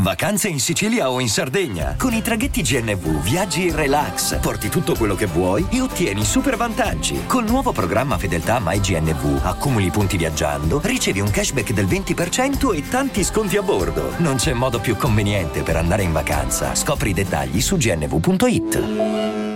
Vacanze in Sicilia o in Sardegna. Con i traghetti GNV viaggi in relax, porti tutto quello che vuoi e ottieni super vantaggi. Col nuovo programma Fedeltà MyGNV accumuli punti viaggiando, ricevi un cashback del 20% e tanti sconti a bordo. Non c'è modo più conveniente per andare in vacanza. Scopri i dettagli su gnv.it.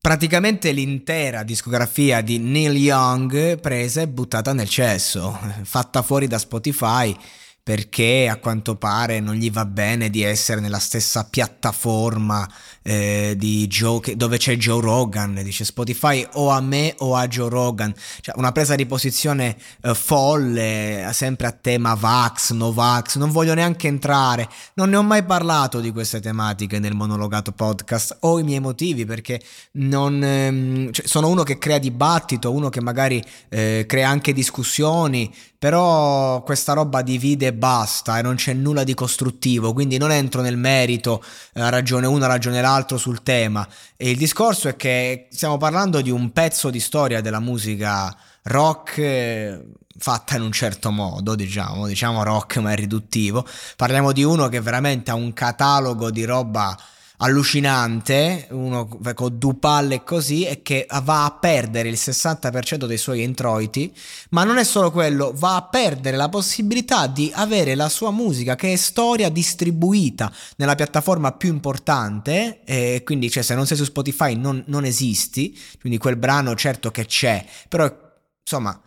Praticamente l'intera discografia di Neil Young presa e buttata nel cesso, fatta fuori da Spotify perché a quanto pare non gli va bene di essere nella stessa piattaforma eh, Joe, dove c'è Joe Rogan, dice Spotify o a me o a Joe Rogan, cioè una presa di posizione eh, folle, sempre a tema Vax, no Vax, non voglio neanche entrare, non ne ho mai parlato di queste tematiche nel monologato podcast, ho i miei motivi perché non, ehm, cioè, sono uno che crea dibattito, uno che magari eh, crea anche discussioni, però questa roba divide e basta e non c'è nulla di costruttivo, quindi non entro nel merito, eh, ragione una, ragione l'altro sul tema. E il discorso è che stiamo parlando di un pezzo di storia della musica rock eh, fatta in un certo modo, diciamo, diciamo rock ma è riduttivo. Parliamo di uno che veramente ha un catalogo di roba allucinante, uno con due palle così, e che va a perdere il 60% dei suoi introiti, ma non è solo quello, va a perdere la possibilità di avere la sua musica che è storia distribuita nella piattaforma più importante, e quindi cioè, se non sei su Spotify non, non esisti, quindi quel brano certo che c'è, però insomma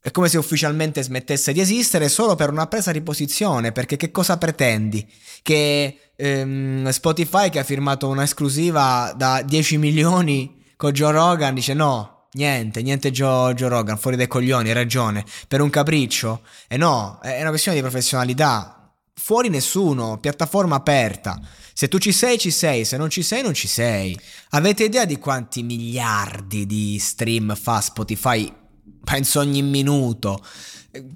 è come se ufficialmente smettesse di esistere solo per una presa di posizione, perché che cosa pretendi? Che ehm, Spotify che ha firmato un'esclusiva da 10 milioni con Joe Rogan dice no, niente, niente Joe, Joe Rogan, fuori dai coglioni, hai ragione, per un capriccio? E no, è una questione di professionalità. Fuori nessuno, piattaforma aperta. Se tu ci sei, ci sei, se non ci sei, non ci sei. Avete idea di quanti miliardi di stream fa Spotify penso ogni minuto.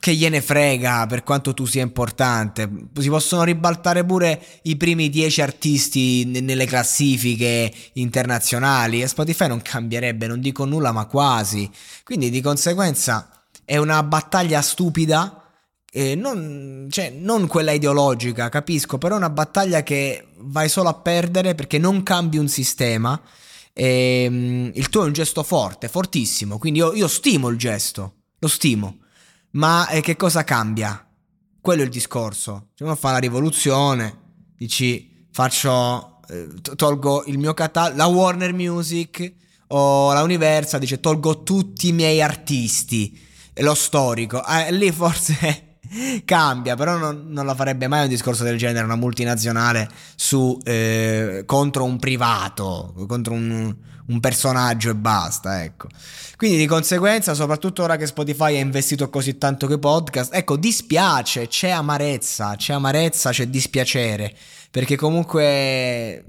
Che gliene frega per quanto tu sia importante. Si possono ribaltare pure i primi dieci artisti nelle classifiche internazionali. E Spotify non cambierebbe, non dico nulla, ma quasi. Quindi di conseguenza è una battaglia stupida. Non, cioè, non quella ideologica, capisco, però è una battaglia che vai solo a perdere perché non cambi un sistema e, um, il tuo è un gesto forte, fortissimo, quindi io, io stimo il gesto, lo stimo. Ma eh, che cosa cambia? Quello è il discorso. Se uno fa la rivoluzione, dici faccio, eh, tolgo il mio catalogo, la Warner Music o la Universal, dice tolgo tutti i miei artisti, lo storico. Eh, lì forse cambia, però non, non, la farebbe mai un discorso del genere una multinazionale su, eh, contro un privato, contro un, un, personaggio e basta, ecco. Quindi di conseguenza, soprattutto ora che Spotify ha investito così tanto che podcast, ecco, dispiace, c'è amarezza, c'è amarezza, c'è dispiacere, perché comunque,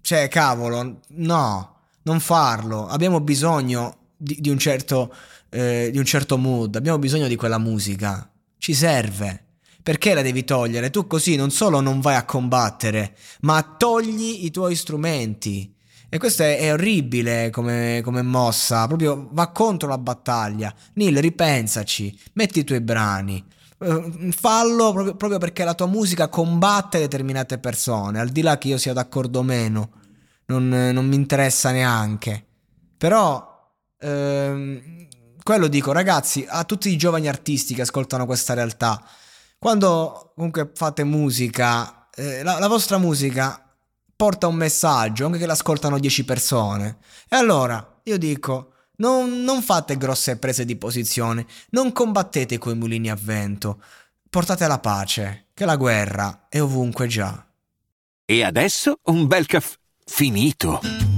cioè, cavolo, no, non farlo, abbiamo bisogno di, di un certo... Eh, di un certo mood, abbiamo bisogno di quella musica ci serve. Perché la devi togliere? Tu così non solo non vai a combattere, ma togli i tuoi strumenti. E questo è, è orribile come, come, mossa, proprio va contro la battaglia. Neil, ripensaci, metti i tuoi brani, uh, fallo proprio, proprio, perché la tua musica combatte determinate persone, al di là che io sia d'accordo o meno, non, non mi interessa neanche. Però ehm, quello dico, ragazzi, a tutti i giovani artisti che ascoltano questa realtà, Quando comunque fate musica, eh, la, la vostra musica porta un messaggio, anche che l'ascoltano 10 persone. E allora io dico, non, non, fate grosse prese di posizione, non combattete coi mulini a vento, portate la pace, che la guerra è ovunque già. E adesso un bel caffè finito.